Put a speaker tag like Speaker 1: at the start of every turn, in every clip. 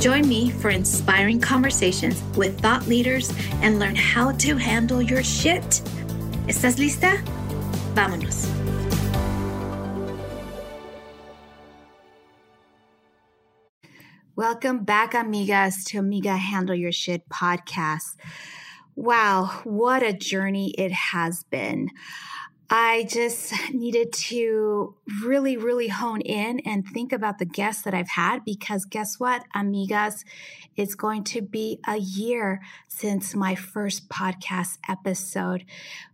Speaker 1: Join me for inspiring conversations with thought leaders and learn how to handle your shit. ¿Estás lista? Vámonos. Welcome back, amigas, to Amiga Handle Your Shit podcast. Wow, what a journey it has been. I just needed to really, really hone in and think about the guests that I've had because guess what, amigas? It's going to be a year since my first podcast episode.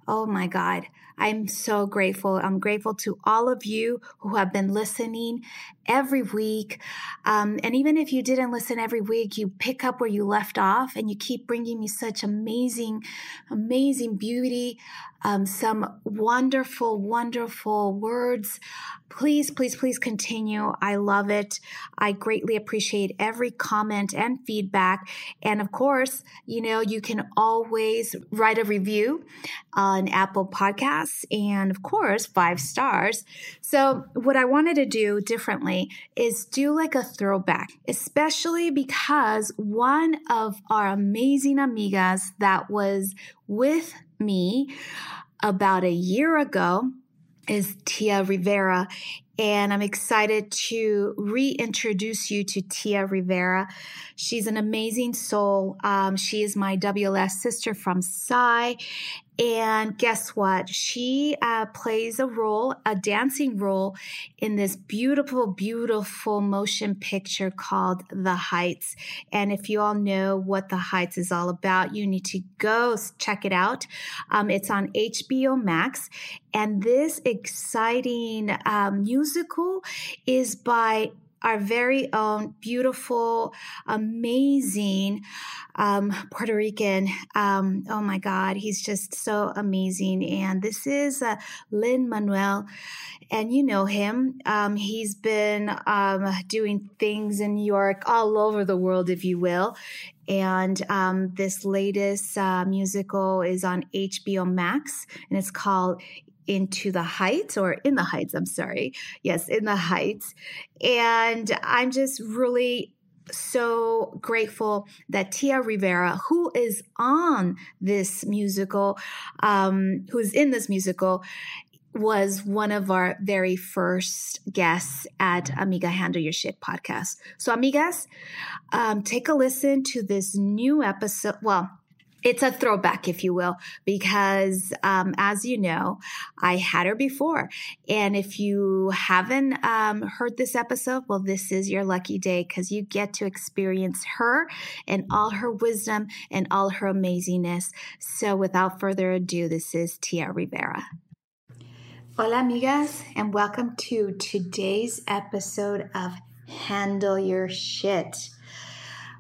Speaker 1: Oh my God. I'm so grateful. I'm grateful to all of you who have been listening every week. Um, and even if you didn't listen every week, you pick up where you left off and you keep bringing me such amazing, amazing beauty, um, some wonderful, wonderful words. Please, please, please continue. I love it. I greatly appreciate every comment and feedback. And of course, you know, you can always write a review on Apple Podcasts and, of course, five stars. So, what I wanted to do differently is do like a throwback, especially because one of our amazing amigas that was with me about a year ago is Tia Rivera. And I'm excited to reintroduce you to Tia Rivera. She's an amazing soul. Um, she is my WLS sister from PSI. And guess what? She uh, plays a role, a dancing role in this beautiful, beautiful motion picture called The Heights. And if you all know what The Heights is all about, you need to go check it out. Um, it's on HBO Max. And this exciting um, musical is by our very own beautiful, amazing um, Puerto Rican. Um, oh my God, he's just so amazing. And this is uh, Lin Manuel, and you know him. Um, he's been um, doing things in New York, all over the world, if you will. And um, this latest uh, musical is on HBO Max, and it's called into the heights or in the heights i'm sorry yes in the heights and i'm just really so grateful that Tia Rivera, who is on this musical, um, who's in this musical, was one of our very first guests at Amiga Handle Your Shit podcast. So, amigas, um, take a listen to this new episode. Well, it's a throwback, if you will, because um, as you know, I had her before. And if you haven't um, heard this episode, well, this is your lucky day because you get to experience her and all her wisdom and all her amazingness. So without further ado, this is Tia Rivera. Hola, amigas, and welcome to today's episode of Handle Your Shit.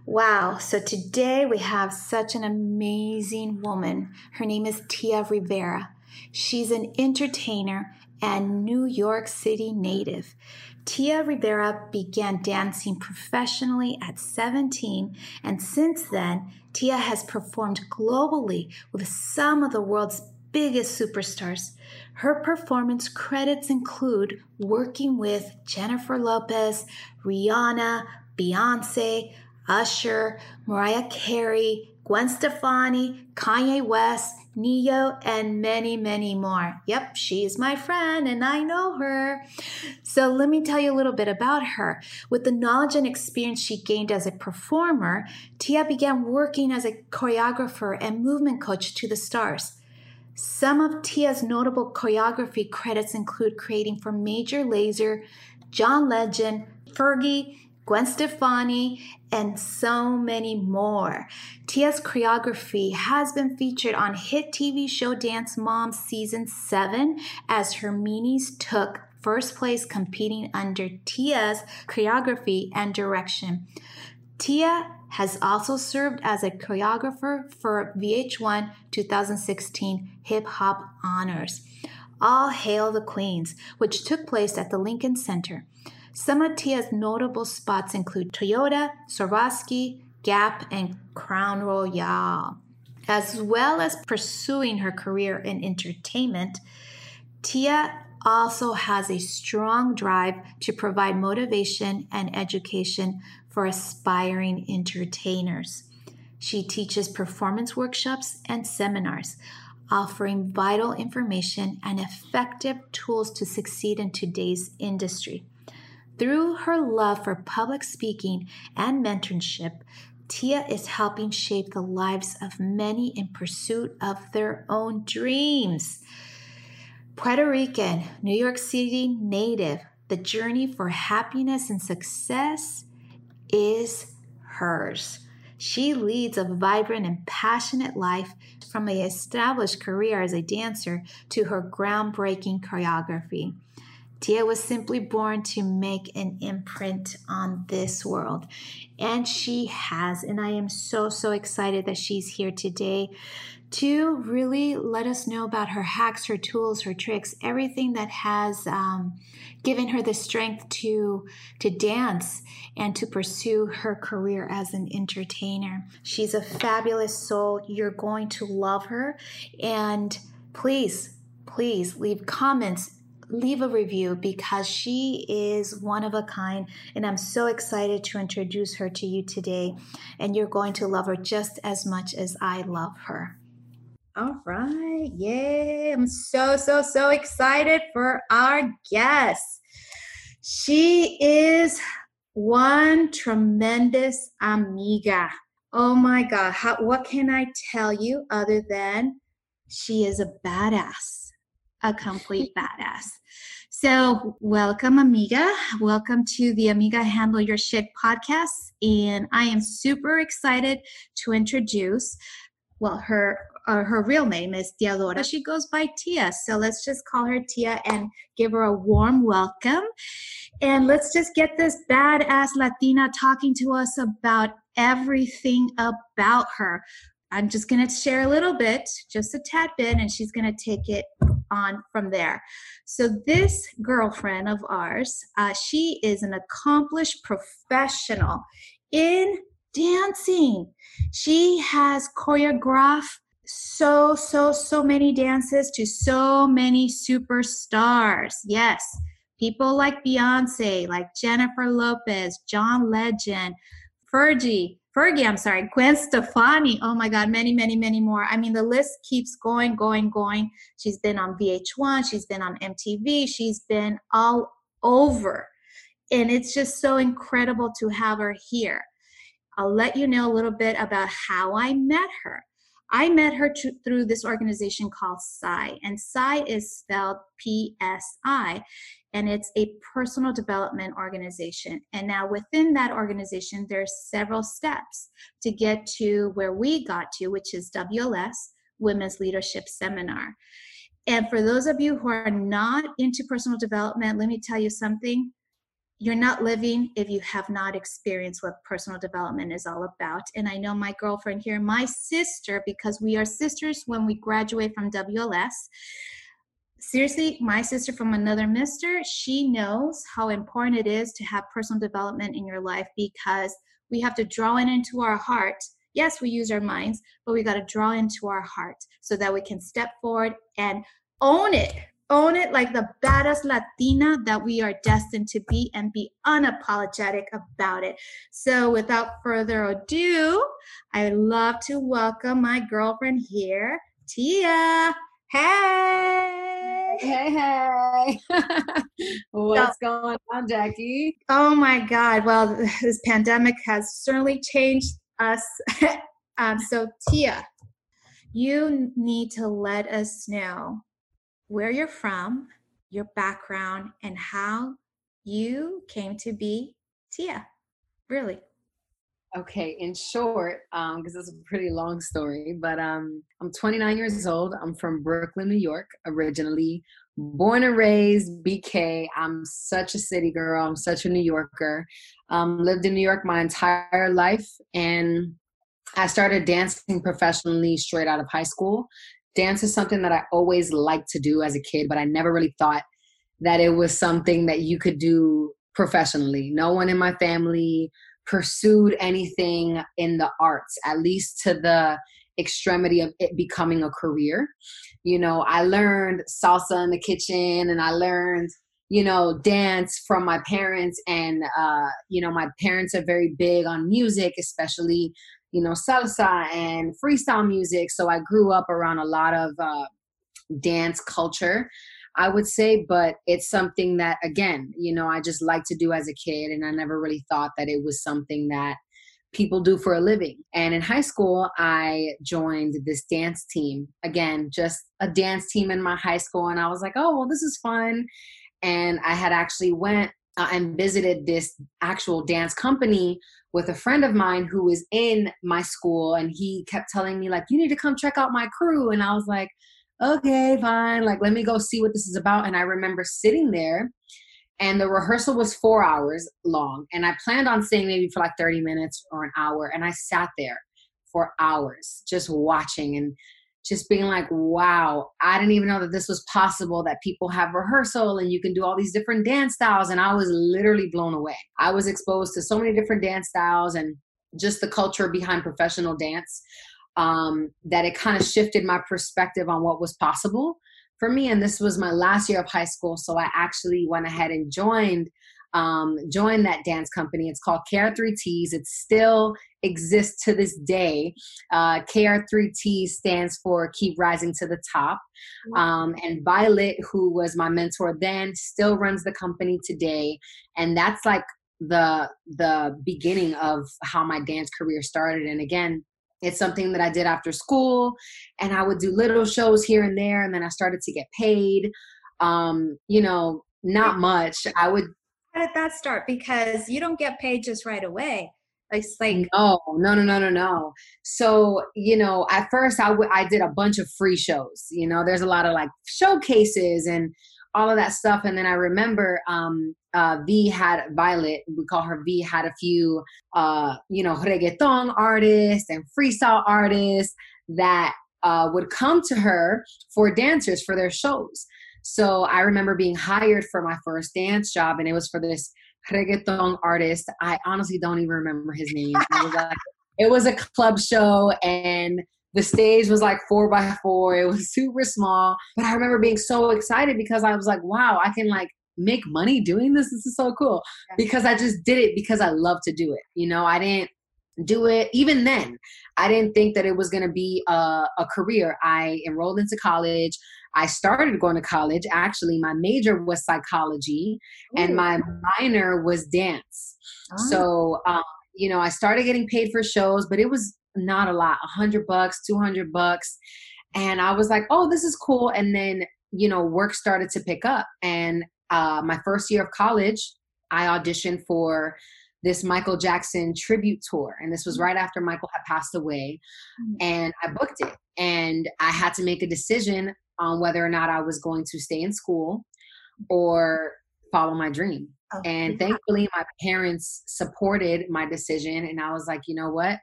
Speaker 1: Wow. So today we have such an amazing woman. Her name is Tia Rivera. She's an entertainer and New York City native. Tia Rivera began dancing professionally at 17, and since then, Tia has performed globally with some of the world's biggest superstars. Her performance credits include working with Jennifer Lopez, Rihanna, Beyonce, Usher, Mariah Carey, Gwen Stefani, Kanye West, Ne-Yo, and many, many more. Yep, she's my friend and I know her. So let me tell you a little bit about her. With the knowledge and experience she gained as a performer, Tia began working as a choreographer and movement coach to the stars. Some of Tia's notable choreography credits include creating for Major Lazer, John Legend, Fergie, Gwen Stefani, and so many more. Tia's choreography has been featured on hit TV show Dance Moms season 7 as her minis took first place competing under Tia's choreography and direction. Tia has also served as a choreographer for VH1 2016 Hip Hop Honors. All Hail the Queens, which took place at the Lincoln Center. Some of Tia's notable spots include Toyota, Swarovski, Gap, and Crown Royal. As well as pursuing her career in entertainment, Tia also has a strong drive to provide motivation and education for aspiring entertainers. She teaches performance workshops and seminars, offering vital information and effective tools to succeed in today's industry. Through her love for public speaking and mentorship, Tia is helping shape the lives of many in pursuit of their own dreams. Puerto Rican, New York City native, the journey for happiness and success is hers. She leads a vibrant and passionate life from an established career as a dancer to her groundbreaking choreography. Tia was simply born to make an imprint on this world. And she has. And I am so, so excited that she's here today to really let us know about her hacks, her tools, her tricks, everything that has um, given her the strength to to dance and to pursue her career as an entertainer. She's a fabulous soul. You're going to love her, and please, please leave comments. Leave a review because she is one of a kind, and I'm so excited to introduce her to you today. And you're going to love her just as much as I love her. All right. Yay. I'm so, so, so excited for our guest. She is one tremendous amiga. Oh my God. How, what can I tell you other than she is a badass, a complete badass. So, welcome, Amiga. Welcome to the Amiga Handle Your Shit podcast. And I am super excited to introduce, well, her uh, her real name is Teodora. She goes by Tia. So let's just call her Tia and give her a warm welcome. And let's just get this badass Latina talking to us about everything about her. I'm just going to share a little bit, just a tad bit, and she's going to take it on from there. So, this girlfriend of ours, uh, she is an accomplished professional in dancing. She has choreographed so, so, so many dances to so many superstars. Yes, people like Beyonce, like Jennifer Lopez, John Legend, Fergie, Fergie, I'm sorry, Gwen Stefani. Oh my God, many, many, many more. I mean, the list keeps going, going, going. She's been on VH1, she's been on MTV, she's been all over. And it's just so incredible to have her here. I'll let you know a little bit about how I met her. I met her through this organization called PSI, and PSI is spelled P S I, and it's a personal development organization. And now within that organization, there's several steps to get to where we got to, which is WLS, Women's Leadership Seminar. And for those of you who are not into personal development, let me tell you something you're not living if you have not experienced what personal development is all about. And I know my girlfriend here, my sister, because we are sisters when we graduate from WLS. Seriously, my sister from another mister, she knows how important it is to have personal development in your life because we have to draw it into our heart. Yes, we use our minds, but we got to draw into our heart so that we can step forward and own it own it like the badass Latina that we are destined to be and be unapologetic about it. So, without further ado, I love to welcome my girlfriend here, Tia. Hey.
Speaker 2: Hey, hey. What's so, going on, Jackie?
Speaker 1: Oh my God. Well, this pandemic has certainly changed us. um, so, Tia, you need to let us know where you're from, your background, and how you came to be Tia. Really.
Speaker 2: Okay, in short, because um, it's a pretty long story, but um, I'm 29 years old. I'm from Brooklyn, New York, originally. Born and raised BK. I'm such a city girl. I'm such a New Yorker. Um, lived in New York my entire life, and I started dancing professionally straight out of high school dance is something that I always liked to do as a kid, but I never really thought that it was something that you could do professionally. No one in my family pursued anything in the arts, at least to the extremity of it becoming a career. You know, I learned salsa in the kitchen and I learned, you know, dance from my parents. And, uh, you know, my parents are very big on music, especially you know, salsa and freestyle music. So I grew up around a lot of uh, dance culture, I would say, but it's something that, again, you know, I just like to do as a kid. And I never really thought that it was something that people do for a living. And in high school, I joined this dance team. Again, just a dance team in my high school. And I was like, oh, well, this is fun. And I had actually went uh, and visited this actual dance company with a friend of mine who was in my school and he kept telling me like you need to come check out my crew. And i was like okay fine. Like let me go see what this is about. And i remember sitting there and the rehearsal was four hours long and i planned on staying maybe for like 30 minutes or an hour and i sat there for hours just watching and just being like, wow, I didn't even know that this was possible, that people have rehearsal and you can do all these different dance styles. And I was literally blown away. I was exposed to so many different dance styles and just the culture behind professional dance um, that it kind of shifted my perspective on what was possible for me. And this was my last year of high school. So I actually went ahead and joined um, joined that dance company. It's called KR3Ts. It still exists to this day. Uh, KR3T stands for Keep Rising to the Top. Um, and Violet, who was my mentor then, still runs the company today. And that's like the the beginning of how my dance career started. And again, it's something that I did after school, and I would do little shows here and there, and then I started to get paid. Um, you know, not much. I would
Speaker 1: how did that start? Because you don't get paid just right away. It's like
Speaker 2: no, no, no, no, no, no. So you know, at first I, w- I did a bunch of free shows. You know, there's a lot of like showcases and all of that stuff. And then I remember um, uh, V had Violet, we call her V, had a few, uh, you know, reggaeton artists and freestyle artists that uh, would come to her for dancers for their shows. So I remember being hired for my first dance job, and it was for this reggaeton artist. I honestly don't even remember his name. It was, like, it was a club show, and the stage was like four by four. It was super small, but I remember being so excited because I was like, "Wow, I can like make money doing this. This is so cool." Because I just did it because I love to do it. You know, I didn't do it even then i didn't think that it was going to be a, a, career i enrolled into college I started going to college. Actually, my major was psychology Ooh. and my minor was dance. Oh. So, um, you know, I started getting paid for shows, but it was not a lot 100 bucks, 200 bucks. And I was like, oh, this is cool. And then, you know, work started to pick up. And uh, my first year of college, I auditioned for this Michael Jackson tribute tour. And this was mm. right after Michael had passed away. Mm. And I booked it. And I had to make a decision on whether or not I was going to stay in school or follow my dream. Oh, and yeah. thankfully, my parents supported my decision. And I was like, you know what?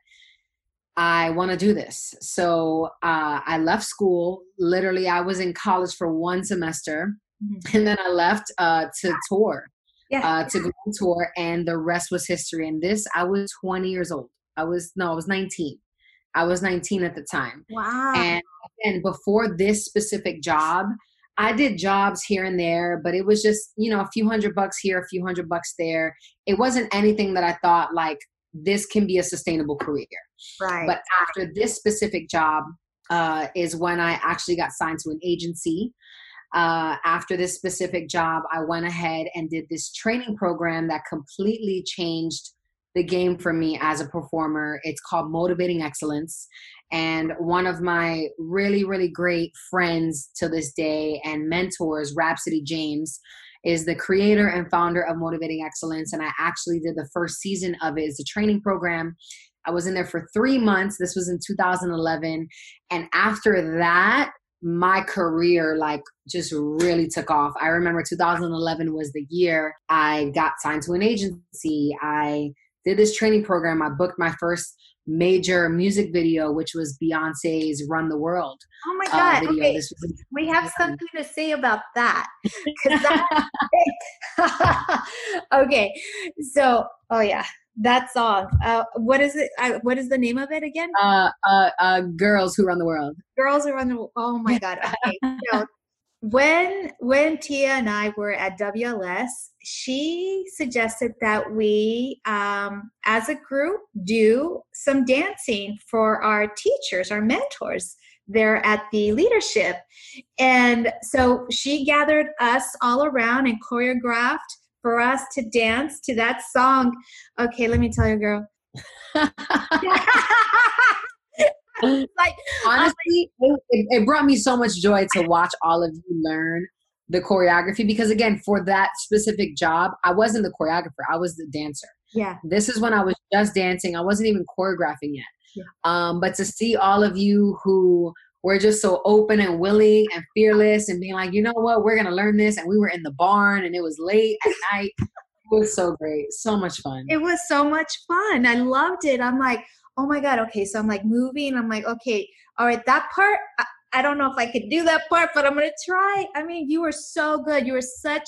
Speaker 2: I want to do this. So uh, I left school. Literally, I was in college for one semester. Mm-hmm. And then I left uh, to tour, yeah. uh, to go on tour. And the rest was history. And this, I was 20 years old. I was, no, I was 19. I was 19 at the time.
Speaker 1: Wow.
Speaker 2: And and before this specific job, I did jobs here and there, but it was just, you know, a few hundred bucks here, a few hundred bucks there. It wasn't anything that I thought like this can be a sustainable career.
Speaker 1: Right.
Speaker 2: But after this specific job uh, is when I actually got signed to an agency. Uh, after this specific job, I went ahead and did this training program that completely changed the game for me as a performer. It's called Motivating Excellence. And one of my really, really great friends to this day and mentors, Rhapsody James, is the creator and founder of Motivating Excellence. And I actually did the first season of it. It's a training program. I was in there for three months. This was in 2011. And after that, my career like just really took off. I remember 2011 was the year I got signed to an agency. I did this training program. I booked my first major music video, which was Beyonce's "Run the World."
Speaker 1: Oh my uh, god! Uh, okay, was- we have something to say about that. okay, so oh yeah, that song. Uh, what is it? Uh, what is the name of it again?
Speaker 2: Uh, uh, uh, "Girls Who Run the World."
Speaker 1: Girls Who Run the. Oh my god! Okay, so when when Tia and I were at WLS, she suggested that we, um, as a group, do some dancing for our teachers, our mentors there at the leadership. And so she gathered us all around and choreographed for us to dance to that song. Okay, let me tell you, girl.
Speaker 2: like honestly, it, it brought me so much joy to watch all of you learn the choreography because again, for that specific job, I wasn't the choreographer; I was the dancer.
Speaker 1: Yeah.
Speaker 2: This is when I was just dancing. I wasn't even choreographing yet. Yeah. Um, but to see all of you who were just so open and willing and fearless and being like, you know what, we're gonna learn this, and we were in the barn and it was late at night. It was so great, so much fun.
Speaker 1: It was so much fun. I loved it. I'm like, oh my god okay so i'm like moving i'm like okay all right that part I, I don't know if i could do that part but i'm gonna try. I mean you were so good. You were such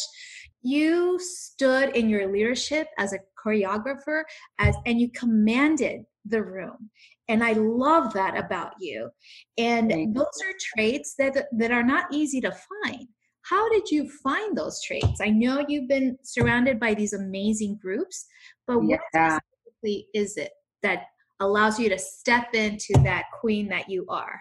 Speaker 1: you stood in your leadership as a choreographer as and you commanded the room and i love that about you. And those are traits that that are not easy to find. How did you find those traits? I know you've been surrounded by these amazing groups but what yeah. specifically is it that allows you to step into that queen that you are?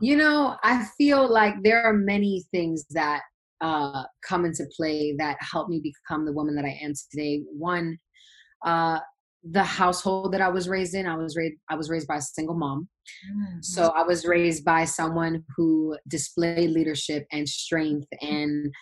Speaker 2: You know, I feel like there are many things that uh, come into play that help me become the woman that I am today. One, uh, the household that I was raised in, I was raised I was raised by a single mom. Mm-hmm. So I was raised by someone who displayed leadership and strength and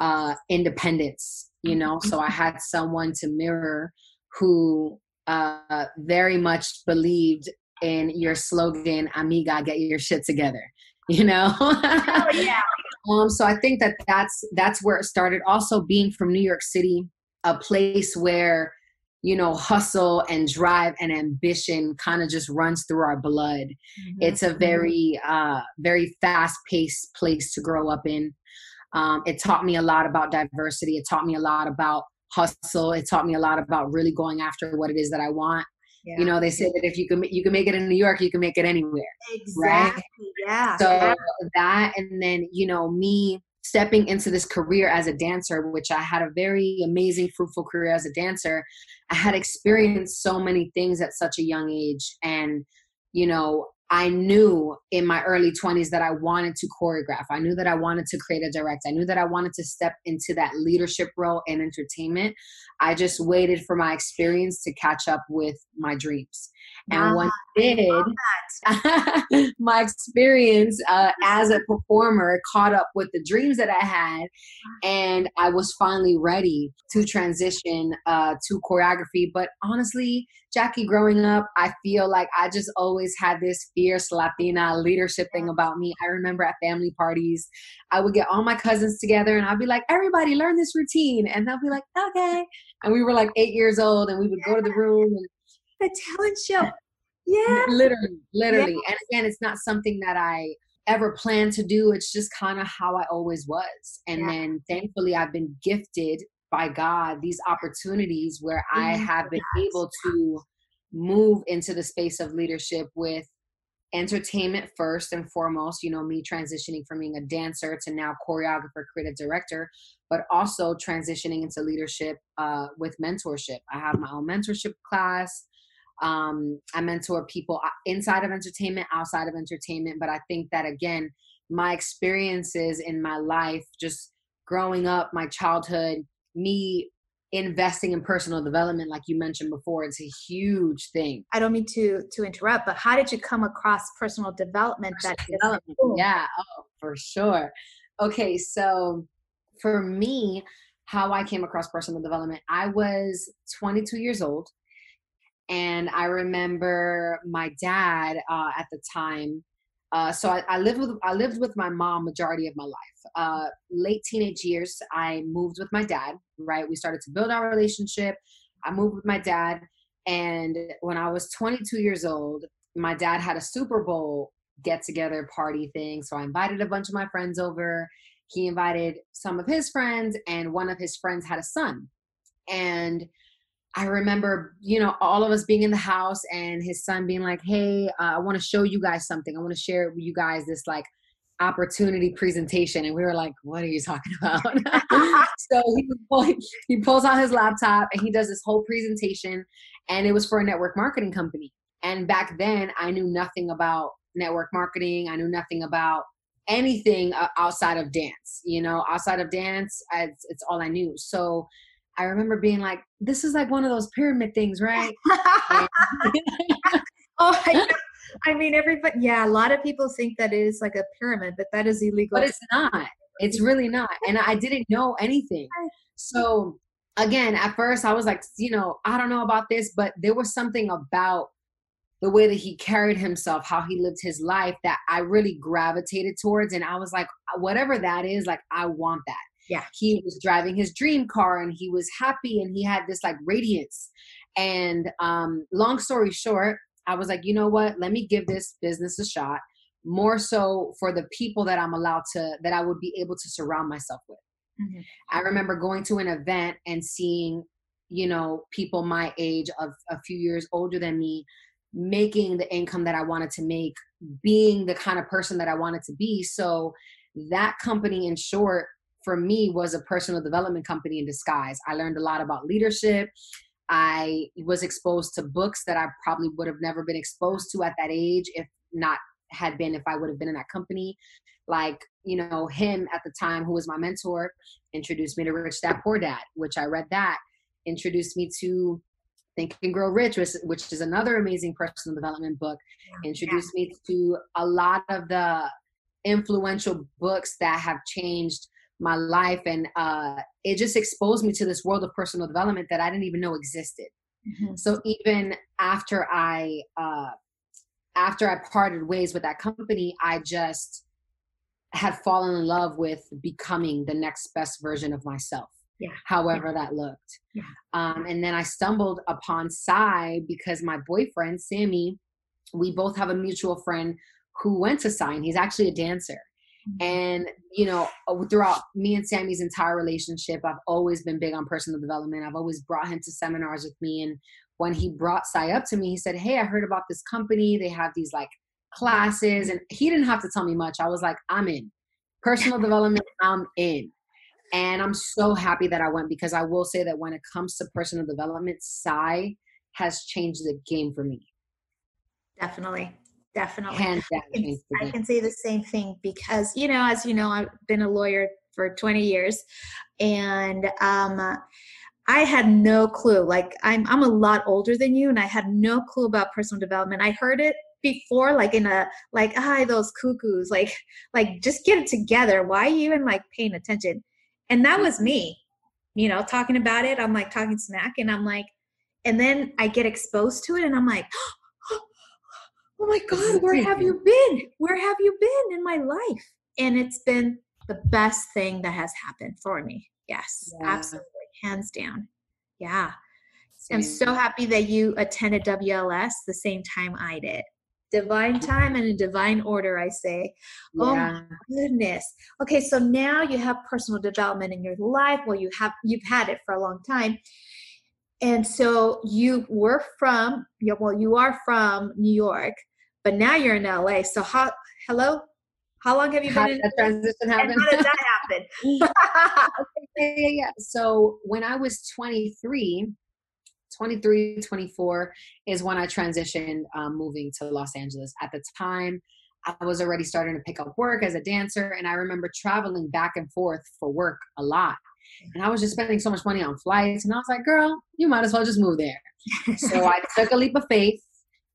Speaker 2: uh, independence. You know, so I had someone to mirror who uh, very much believed in your slogan, "Amiga, get your shit together." You know. oh, yeah. Um, so I think that that's that's where it started. Also, being from New York City, a place where you know hustle and drive and ambition kind of just runs through our blood. Mm-hmm. It's a mm-hmm. very uh, very fast paced place to grow up in. Um, it taught me a lot about diversity. It taught me a lot about hustle. It taught me a lot about really going after what it is that I want. Yeah. You know, they say that if you can you can make it in New York, you can make it anywhere.
Speaker 1: Exactly. Right? Yeah.
Speaker 2: So yeah. that and then, you know, me stepping into this career as a dancer, which I had a very amazing, fruitful career as a dancer, I had experienced so many things at such a young age. And, you know, I knew in my early 20s that I wanted to choreograph. I knew that I wanted to create a direct. I knew that I wanted to step into that leadership role in entertainment. I just waited for my experience to catch up with my dreams. And wow, did, my experience uh, as a performer caught up with the dreams that I had, and I was finally ready to transition uh, to choreography. But honestly, Jackie, growing up, I feel like I just always had this fierce Latina leadership thing about me. I remember at family parties, I would get all my cousins together and I'd be like, everybody learn this routine. And they'll be like, okay. And we were like eight years old and we would go to the room and
Speaker 1: the talent show. Yeah.
Speaker 2: Literally, literally. And again, it's not something that I ever planned to do. It's just kind of how I always was. And yeah. then thankfully, I've been gifted by God these opportunities where I have been able to move into the space of leadership with entertainment first and foremost, you know, me transitioning from being a dancer to now choreographer, creative director, but also transitioning into leadership uh, with mentorship. I have my own mentorship class. Um, I mentor people uh, inside of entertainment, outside of entertainment. But I think that, again, my experiences in my life, just growing up, my childhood, me investing in personal development like you mentioned before it's a huge thing.
Speaker 1: I don't mean to to interrupt but how did you come across personal development
Speaker 2: personal that development yeah oh for sure. Okay so for me how i came across personal development i was 22 years old and i remember my dad uh, at the time uh, so I, I, lived with I lived with my mom majority of my life. Uh, late teenage years, I moved with my dad. Right, we started to build our relationship. I moved with my dad, and when I was 22 years old, my dad had a Super Bowl get together party thing. So I invited a bunch of my friends over. He invited some of his friends, and one of his friends had a son, and I remember, you know, all of us being in the house and his son being like, "Hey, uh, I want to show you guys something. I want to share with you guys this like opportunity presentation." And we were like, "What are you talking about?" so he, pull, he pulls out his laptop and he does this whole presentation, and it was for a network marketing company. And back then, I knew nothing about network marketing. I knew nothing about anything uh, outside of dance. You know, outside of dance, it's, it's all I knew. So I remember being like, this is like one of those pyramid things, right? oh,
Speaker 1: I, I mean, everybody, yeah, a lot of people think that it is like a pyramid, but that is illegal.
Speaker 2: But it's not. It's really not. And I didn't know anything. So, again, at first I was like, you know, I don't know about this, but there was something about the way that he carried himself, how he lived his life that I really gravitated towards. And I was like, whatever that is, like, I want that
Speaker 1: yeah.
Speaker 2: he was driving his dream car and he was happy and he had this like radiance. And um long story short i was like you know what? Let me give this business a shot more so for the people that i'm allowed to that i would be able to surround myself with. Mm-hmm. i remember going to an event and seeing you know people my age of a few years older than me making the income that i wanted to make being the kind of person that i wanted to be. So that company in short for me was a personal development company in disguise. I learned a lot about leadership. I was exposed to books that I probably would have never been exposed to at that age if not had been if I would have been in that company. Like, you know, him at the time, who was my mentor, introduced me to Rich Dad Poor Dad, which I read that, introduced me to Think and Grow Rich, which, which is another amazing personal development book, introduced yeah. me to a lot of the influential books that have changed my life and uh, it just exposed me to this world of personal development that i didn't even know existed mm-hmm. so even after i uh, after i parted ways with that company i just had fallen in love with becoming the next best version of myself
Speaker 1: yeah.
Speaker 2: however yeah. that looked
Speaker 1: yeah.
Speaker 2: um, and then i stumbled upon PSI because my boyfriend sammy we both have a mutual friend who went to PSI he's actually a dancer. And, you know, uh, throughout me and Sammy's entire relationship, I've always been big on personal development. I've always brought him to seminars with me. And when he brought PSI up to me, he said, Hey, I heard about this company. They have these like classes. And he didn't have to tell me much. I was like, I'm in. Personal development, I'm in. And I'm so happy that I went because I will say that when it comes to personal development, PSI has changed the game for me.
Speaker 1: Definitely definitely. I can, I can say the same thing because, you know, as you know, I've been a lawyer for 20 years and um, I had no clue. Like I'm I'm a lot older than you and I had no clue about personal development. I heard it before like in a like ah those cuckoos like like just get it together. Why are you even like paying attention? And that was me. You know, talking about it, I'm like talking smack and I'm like and then I get exposed to it and I'm like oh Oh my God, where have you been? Where have you been in my life? And it's been the best thing that has happened for me. Yes, yeah. absolutely. Hands down. Yeah. Same. I'm so happy that you attended WLS the same time I did. Divine time and a divine order, I say. Oh yeah. Oh my goodness. Okay, so now you have personal development in your life. Well, you have you've had it for a long time. And so you were from, well, you are from New York, but now you're in LA. So how hello? How long have you
Speaker 2: how
Speaker 1: been in
Speaker 2: transition happen?
Speaker 1: how did that happen?
Speaker 2: yeah, yeah, yeah. So when I was 23, 23, 24 is when I transitioned um, moving to Los Angeles. At the time, I was already starting to pick up work as a dancer, and I remember traveling back and forth for work a lot. And I was just spending so much money on flights, and I was like, girl, you might as well just move there. so I took a leap of faith,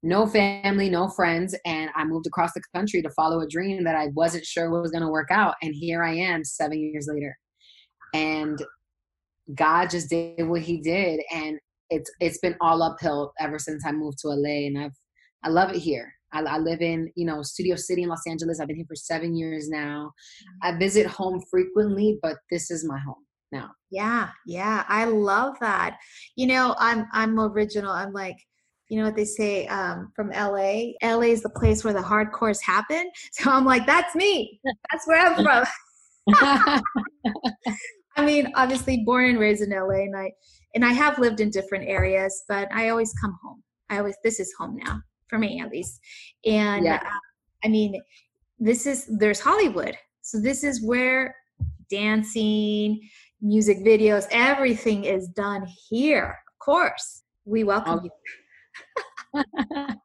Speaker 2: no family, no friends, and I moved across the country to follow a dream that I wasn't sure was going to work out. And here I am seven years later. And God just did what he did. And it's it's been all uphill ever since I moved to LA and I've I love it here. I, I, live in, you know, Studio City in Los Angeles. I've been here for seven years now. I visit home frequently, but this is my home now.
Speaker 1: Yeah, yeah, I love that. You know, I'm I'm original. I'm like, you know what they say um, from LA. LA is the place where the hardcores happen. So I'm like, that's me. That's where I'm from. I mean, obviously born and raised in LA, and I and I have lived in different areas, but I always come home. I always this is home now for me at least. And yeah. uh, I mean, this is there's Hollywood. So this is where dancing, music videos, everything is done here. Of course, we welcome you.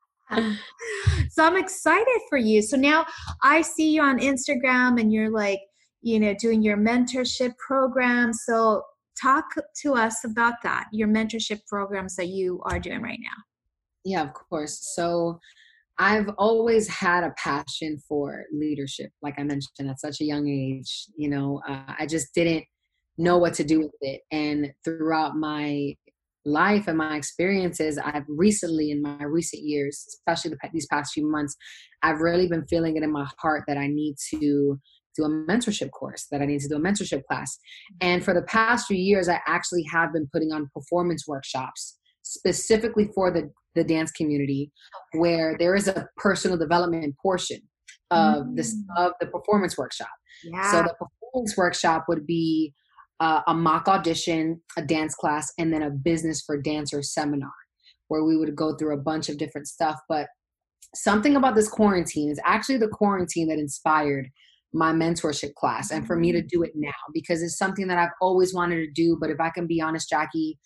Speaker 1: so I'm excited for you. So now I see you on Instagram and you're like, you know, doing your mentorship program. So talk to us about that, your mentorship programs that you are doing right now.
Speaker 2: Yeah, of course. So I've always had a passion for leadership, like I mentioned at such a young age. You know, uh, I just didn't know what to do with it. And throughout my life and my experiences, I've recently, in my recent years, especially the, these past few months, I've really been feeling it in my heart that I need to do a mentorship course, that I need to do a mentorship class. And for the past few years, I actually have been putting on performance workshops specifically for the, the dance community where there is a personal development portion of mm. this of the performance workshop. Yeah. So the performance workshop would be uh, a mock audition, a dance class, and then a business for dancers seminar where we would go through a bunch of different stuff. But something about this quarantine is actually the quarantine that inspired my mentorship class and for me to mm. do it now because it's something that I've always wanted to do. But if I can be honest, Jackie,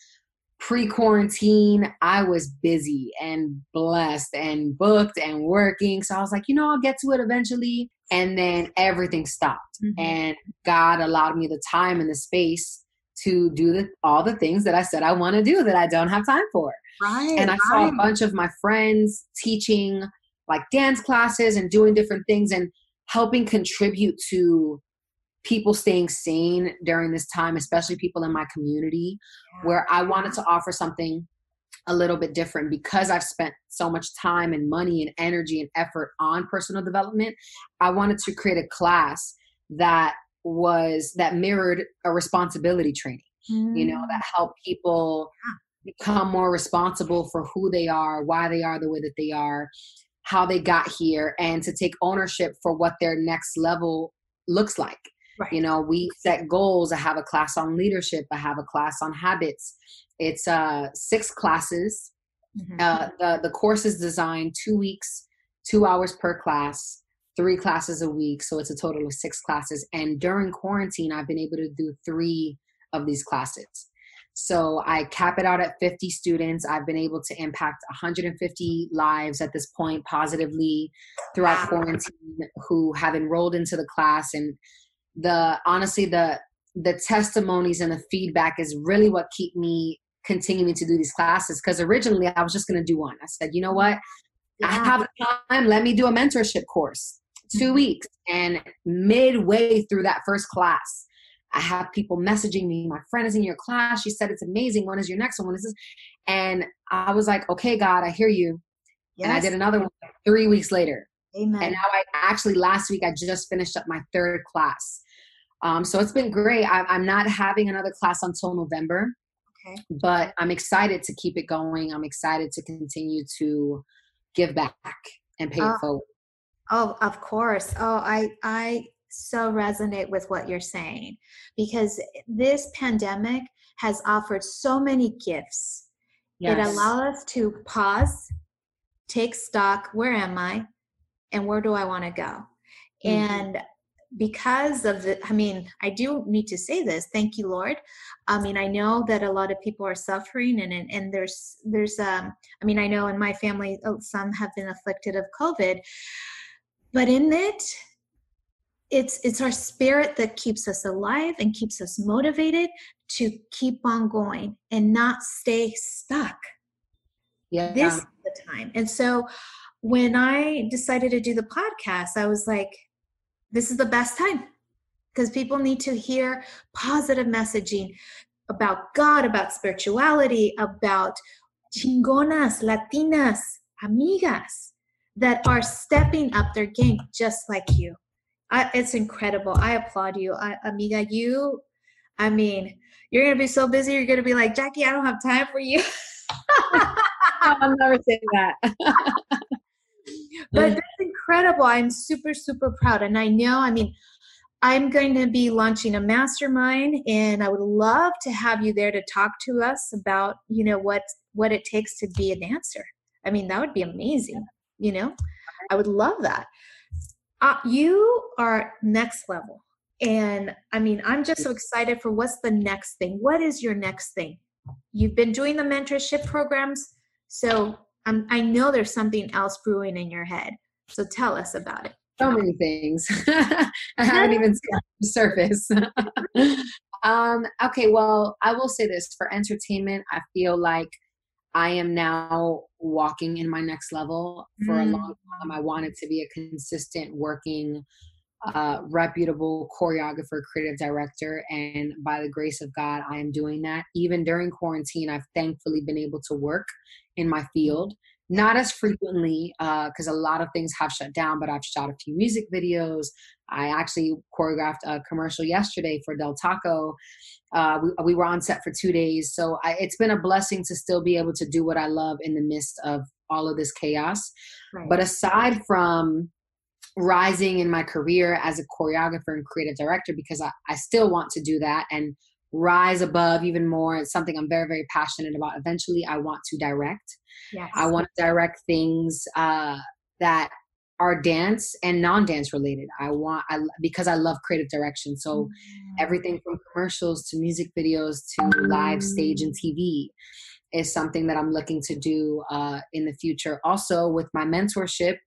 Speaker 2: pre quarantine, I was busy and blessed and booked and working. So I was like, you know, I'll get to it eventually. And then everything stopped. Mm-hmm. And God allowed me the time and the space to do the, all the things that I said I want to do that I don't have time for. Right. And I right. saw a bunch of my friends teaching like dance classes and doing different things and helping contribute to people staying sane during this time, especially people in my community, where I wanted to offer something a little bit different because I've spent so much time and money and energy and effort on personal development. I wanted to create a class that was that mirrored a responsibility training, mm. you know, that mm. helped people become more responsible for who they are, why they are the way that they are, how they got here, and to take ownership for what their next level looks like. Right. You know, we set goals. I have a class on leadership. I have a class on habits. It's uh, six classes. Mm-hmm. Uh, the the course is designed two weeks, two hours per class, three classes a week. So it's a total of six classes. And during quarantine, I've been able to do three of these classes. So I cap it out at 50 students. I've been able to impact 150 lives at this point positively throughout wow. quarantine who have enrolled into the class and the honestly the the testimonies and the feedback is really what keep me continuing to do these classes because originally I was just going to do one. I said, you know what? Yeah. I have time. Let me do a mentorship course, 2 mm-hmm. weeks. And midway through that first class, I have people messaging me. My friend is in your class. She said it's amazing. When is your next one? When is this? And I was like, okay, God, I hear you. Yes. And I did another one three weeks later. Amen. And now I actually last week I just finished up my third class. Um, so it's been great. I, I'm not having another class until November, okay. but I'm excited to keep it going. I'm excited to continue to give back and pay
Speaker 1: oh.
Speaker 2: it forward.
Speaker 1: Oh, of course. Oh, I I so resonate with what you're saying because this pandemic has offered so many gifts. Yes. It allowed us to pause, take stock where am I and where do I want to go? Mm-hmm. And because of the i mean i do need to say this thank you lord. I mean i know that a lot of people are suffering and and, and there's there's um i mean i know in my family oh, some have been afflicted of covid but in it it's it's our spirit that keeps us alive and keeps us motivated to keep on going and not stay stuck. Yeah. This is the time. And so when i decided to do the podcast i was like this is the best time because people need to hear positive messaging about god about spirituality about chingonas latinas amigas that are stepping up their game just like you I, it's incredible. I applaud you, I, amiga. You, I mean, you're gonna be so busy. You're gonna be like, Jackie, I don't have time for you.
Speaker 2: I'll never say that.
Speaker 1: but that's incredible. I'm super, super proud, and I know. I mean, I'm going to be launching a mastermind, and I would love to have you there to talk to us about, you know, what what it takes to be a dancer. I mean, that would be amazing. You know, I would love that uh, you are next level. And I mean, I'm just so excited for what's the next thing. What is your next thing? You've been doing the mentorship programs, so um, I know there's something else brewing in your head. So tell us about it.
Speaker 2: So many things. I haven't even scratched the surface. um, okay, well, I will say this for entertainment, I feel like I am now walking in my next level. For mm. a long time, I wanted to be a consistent working, uh, reputable choreographer, creative director. And by the grace of God, I am doing that. Even during quarantine, I've thankfully been able to work in my field. Not as frequently, uh, because uh, a lot of things have shut down, but I've shot a few music videos. I actually choreographed a commercial yesterday for Del Taco uh, we, we were on set for two days. So I, it's been a blessing to still be able to do what I love in the midst of all of this chaos. Right. But aside from rising in my career as a choreographer and creative director, because I, I still want to do that and rise above even more, it's something I'm very, very passionate about. Eventually, I want to direct. Yes. I want to direct things uh, that are dance and non-dance related i want i because i love creative direction so mm-hmm. everything from commercials to music videos to live stage and tv is something that i'm looking to do uh, in the future also with my mentorship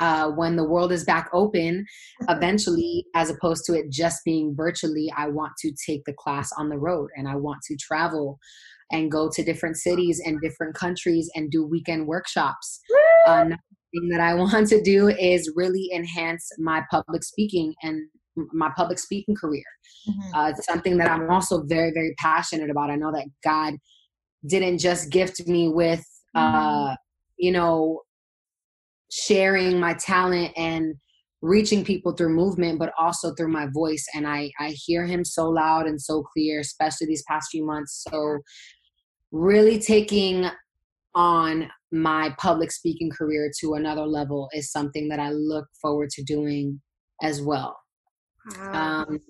Speaker 2: uh, when the world is back open eventually as opposed to it just being virtually i want to take the class on the road and i want to travel and go to different cities and different countries and do weekend workshops uh, thing that I want to do is really enhance my public speaking and my public speaking career. Mm-hmm. Uh, it's something that I'm also very, very passionate about. I know that God didn't just gift me with, uh, mm-hmm. you know, sharing my talent and reaching people through movement, but also through my voice. And I, I hear him so loud and so clear, especially these past few months. So, really taking on my public speaking career to another level is something that I look forward to doing as well. Wow. Um,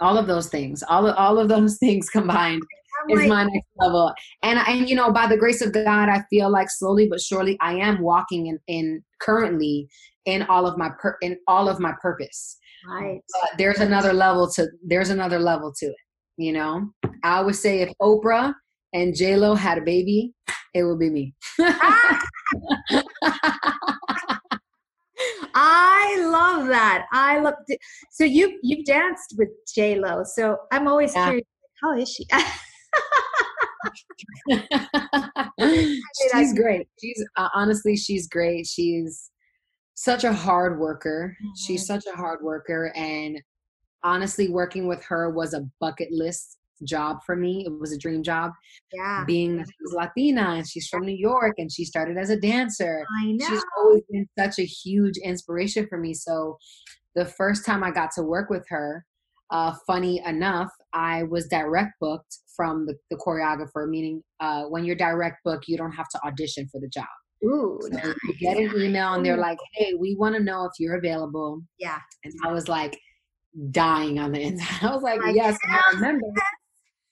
Speaker 2: all of those things, all of, all of those things combined is like, my next level. And and you know, by the grace of God, I feel like slowly but surely I am walking in, in currently in all of my per, in all of my purpose. Right. But there's another level to there's another level to it. You know, I would say if Oprah and J Lo had a baby, it would be me.
Speaker 1: I love that. I love. So you you've danced with J Lo. So I'm always yeah. curious. How is she?
Speaker 2: she's great. She's uh, honestly, she's great. She's such a hard worker. Mm-hmm. She's such a hard worker, and honestly, working with her was a bucket list job for me. It was a dream job. Yeah. Being that she's Latina and she's from New York and she started as a dancer. I know. She's always been such a huge inspiration for me. So the first time I got to work with her, uh, funny enough, I was direct booked from the, the choreographer, meaning uh, when you're direct booked, you don't have to audition for the job. Ooh, so nice. you get an email and they're like, "Hey, we want to know if you're available."
Speaker 1: Yeah,
Speaker 2: and I was like dying on the inside. I was like, "Yes," I remember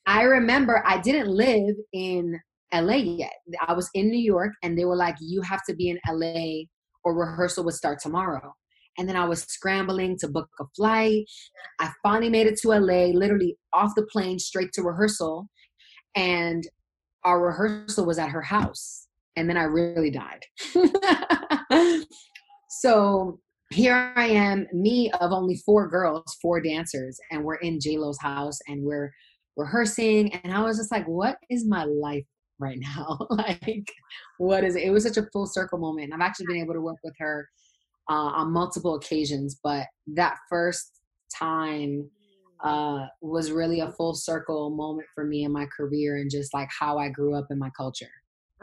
Speaker 2: I remember I didn't live in LA yet. I was in New York and they were like, you have to be in LA or rehearsal would start tomorrow. And then I was scrambling to book a flight. I finally made it to LA, literally off the plane straight to rehearsal. And our rehearsal was at her house. And then I really died. so here I am, me of only four girls, four dancers, and we're in JLo's house and we're rehearsing. And I was just like, what is my life right now? like, what is it? It was such a full circle moment. I've actually been able to work with her uh, on multiple occasions, but that first time uh, was really a full circle moment for me in my career and just like how I grew up in my culture.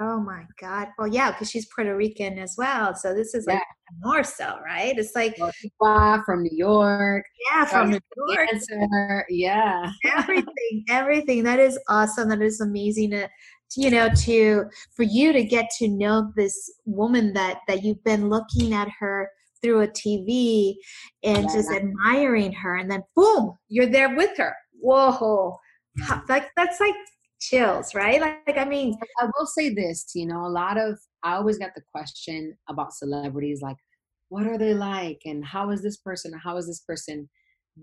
Speaker 1: Oh my God. Well, yeah, because she's Puerto Rican as well. So this is like yeah. more so, right? It's like
Speaker 2: from New York.
Speaker 1: Yeah, from New York.
Speaker 2: Dancer. Yeah.
Speaker 1: everything, everything. That is awesome. That is amazing you know, to for you to get to know this woman that that you've been looking at her through a TV and yeah. just admiring her, and then boom, you're there with her. Whoa, yeah. like that's like chills, right? Like, like, I mean,
Speaker 2: I will say this, you know, a lot of I always get the question about celebrities, like, what are they like, and how is this person, how is this person?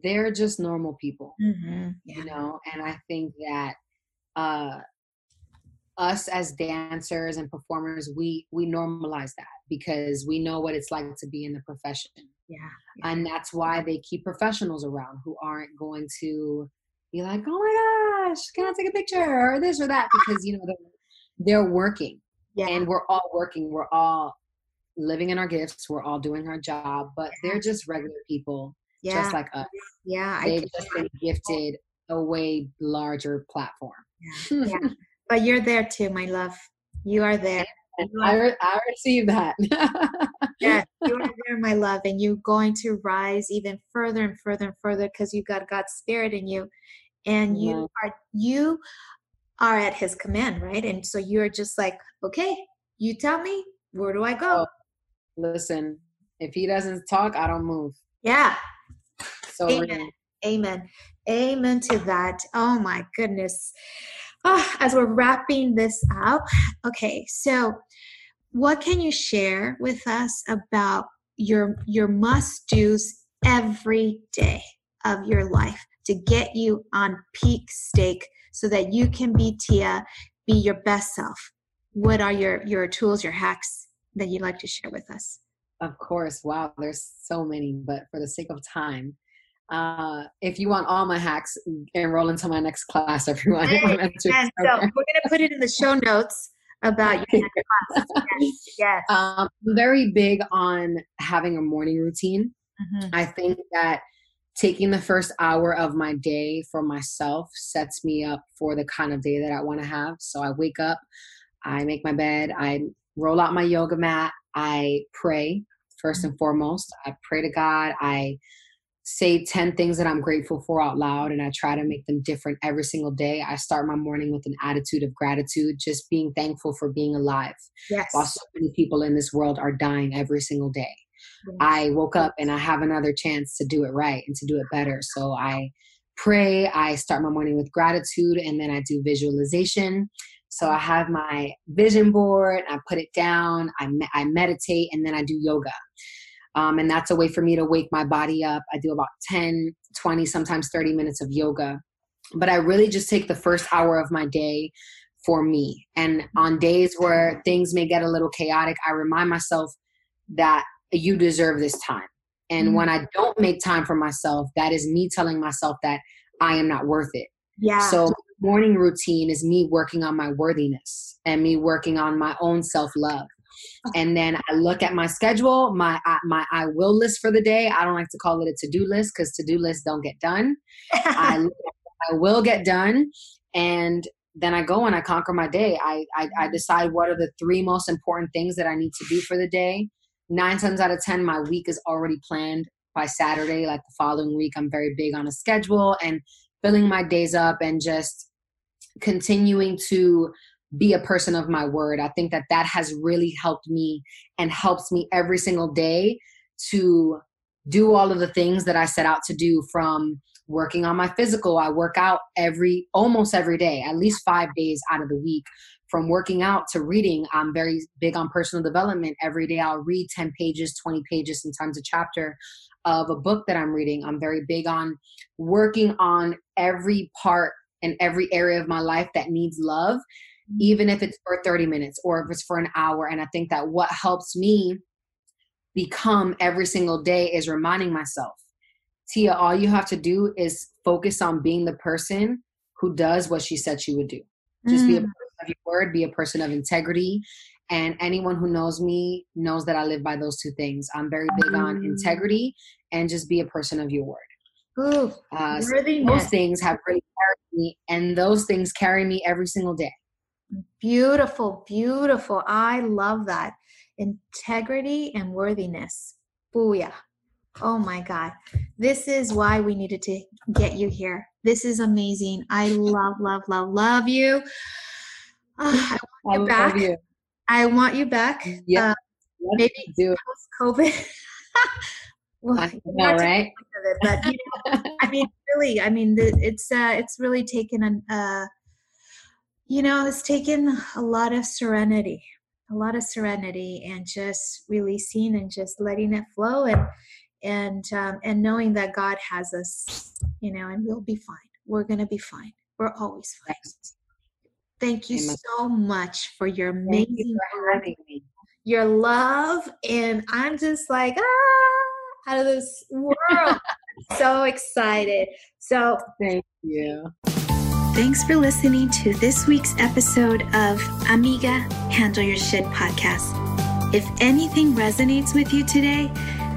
Speaker 2: They're just normal people, mm-hmm. yeah. you know, and I think that uh us as dancers and performers we we normalize that because we know what it's like to be in the profession
Speaker 1: yeah,
Speaker 2: yeah. and that's why they keep professionals around who aren't going to be like oh my gosh can i take a picture or this or that because you know they're, they're working yeah. and we're all working we're all living in our gifts we're all doing our job but yeah. they're just regular people yeah. just like us
Speaker 1: yeah
Speaker 2: they've just been gifted a way larger platform
Speaker 1: yeah. But you're there too, my love. You are there.
Speaker 2: I, re- I receive that.
Speaker 1: yeah, you are there, my love, and you're going to rise even further and further and further because you've got God's spirit in you, and you are you are at His command, right? And so you're just like, okay, you tell me where do I go? Oh,
Speaker 2: listen, if He doesn't talk, I don't move.
Speaker 1: Yeah.
Speaker 2: So
Speaker 1: Amen. Amen. Amen to that. Oh my goodness oh, as we're wrapping this up, okay, so what can you share with us about your your must do's every day of your life to get you on peak stake so that you can be Tia, be your best self? What are your your tools, your hacks that you'd like to share with us?
Speaker 2: Of course. Wow, there's so many, but for the sake of time, uh, if you want all my hacks, enroll into my next class, everyone.
Speaker 1: Hey, so we're going to put it in the show notes about your next class. Yes. yes.
Speaker 2: Um, I'm very big on having a morning routine. Mm-hmm. I think that taking the first hour of my day for myself sets me up for the kind of day that I want to have. So I wake up, I make my bed, I roll out my yoga mat, I pray first and foremost. I pray to God. I say 10 things that I'm grateful for out loud and I try to make them different every single day. I start my morning with an attitude of gratitude, just being thankful for being alive.
Speaker 1: Yes.
Speaker 2: While so many people in this world are dying every single day. Yes. I woke up and I have another chance to do it right and to do it better. So I pray, I start my morning with gratitude and then I do visualization. So I have my vision board, I put it down, I, me- I meditate, and then I do yoga. Um, and that's a way for me to wake my body up. I do about 10, 20, sometimes 30 minutes of yoga. But I really just take the first hour of my day for me. And on days where things may get a little chaotic, I remind myself that you deserve this time. And mm-hmm. when I don't make time for myself, that is me telling myself that I am not worth it.
Speaker 1: Yeah.
Speaker 2: So morning routine is me working on my worthiness and me working on my own self-love and then I look at my schedule, my my I will list for the day. I don't like to call it a to do list because to do lists don't get done. I I will get done, and then I go and I conquer my day. I, I I mm-hmm. decide what are the three most important things that I need to do for the day. Nine times out of ten, my week is already planned by Saturday. Like the following week, I'm very big on a schedule and filling my days up and just continuing to be a person of my word. I think that that has really helped me and helps me every single day to do all of the things that I set out to do from working on my physical. I work out every almost every day, at least five days out of the week. From working out to reading, I'm very big on personal development. Every day I'll read 10 pages, 20 pages, sometimes a chapter of a book that I'm reading. I'm very big on working on every part and every area of my life that needs love, even if it's for 30 minutes or if it's for an hour. And I think that what helps me become every single day is reminding myself Tia, all you have to do is focus on being the person who does what she said she would do. Just mm. be a mm. person of your word, be a person of integrity. And anyone who knows me knows that I live by those two things. I'm very big mm. on integrity and just be a person of your word.
Speaker 1: Ooh,
Speaker 2: uh, so those things have really carried me, and those things carry me every single day.
Speaker 1: Beautiful, beautiful. I love that. Integrity and worthiness. Booyah. Oh my God. This is why we needed to get you here. This is amazing. I love, love, love, love you. Uh, I want you back. You. I want you back.
Speaker 2: Yeah. Uh,
Speaker 1: maybe post COVID.
Speaker 2: well, I know, right?
Speaker 1: It, but you know, I mean, really, I mean, it's uh, it's really taken an, uh, you know, it's taken a lot of serenity, a lot of serenity, and just releasing and just letting it flow and and um, and knowing that God has us, you know, and we'll be fine. We're gonna be fine. We're always fine. Thank you Amen. so much for your amazing you for your love, and I'm just like ah, out of this world. so excited. So
Speaker 2: thank you.
Speaker 1: Thanks for listening to this week's episode of Amiga Handle Your Shit podcast. If anything resonates with you today,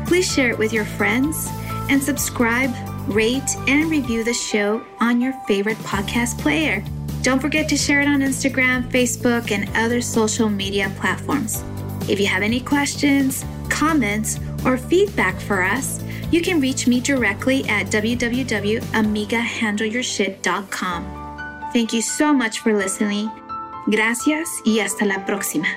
Speaker 1: Please share it with your friends and subscribe, rate, and review the show on your favorite podcast player. Don't forget to share it on Instagram, Facebook, and other social media platforms. If you have any questions, comments, or feedback for us, you can reach me directly at www.amigahandleyourshit.com. Thank you so much for listening. Gracias y hasta la próxima.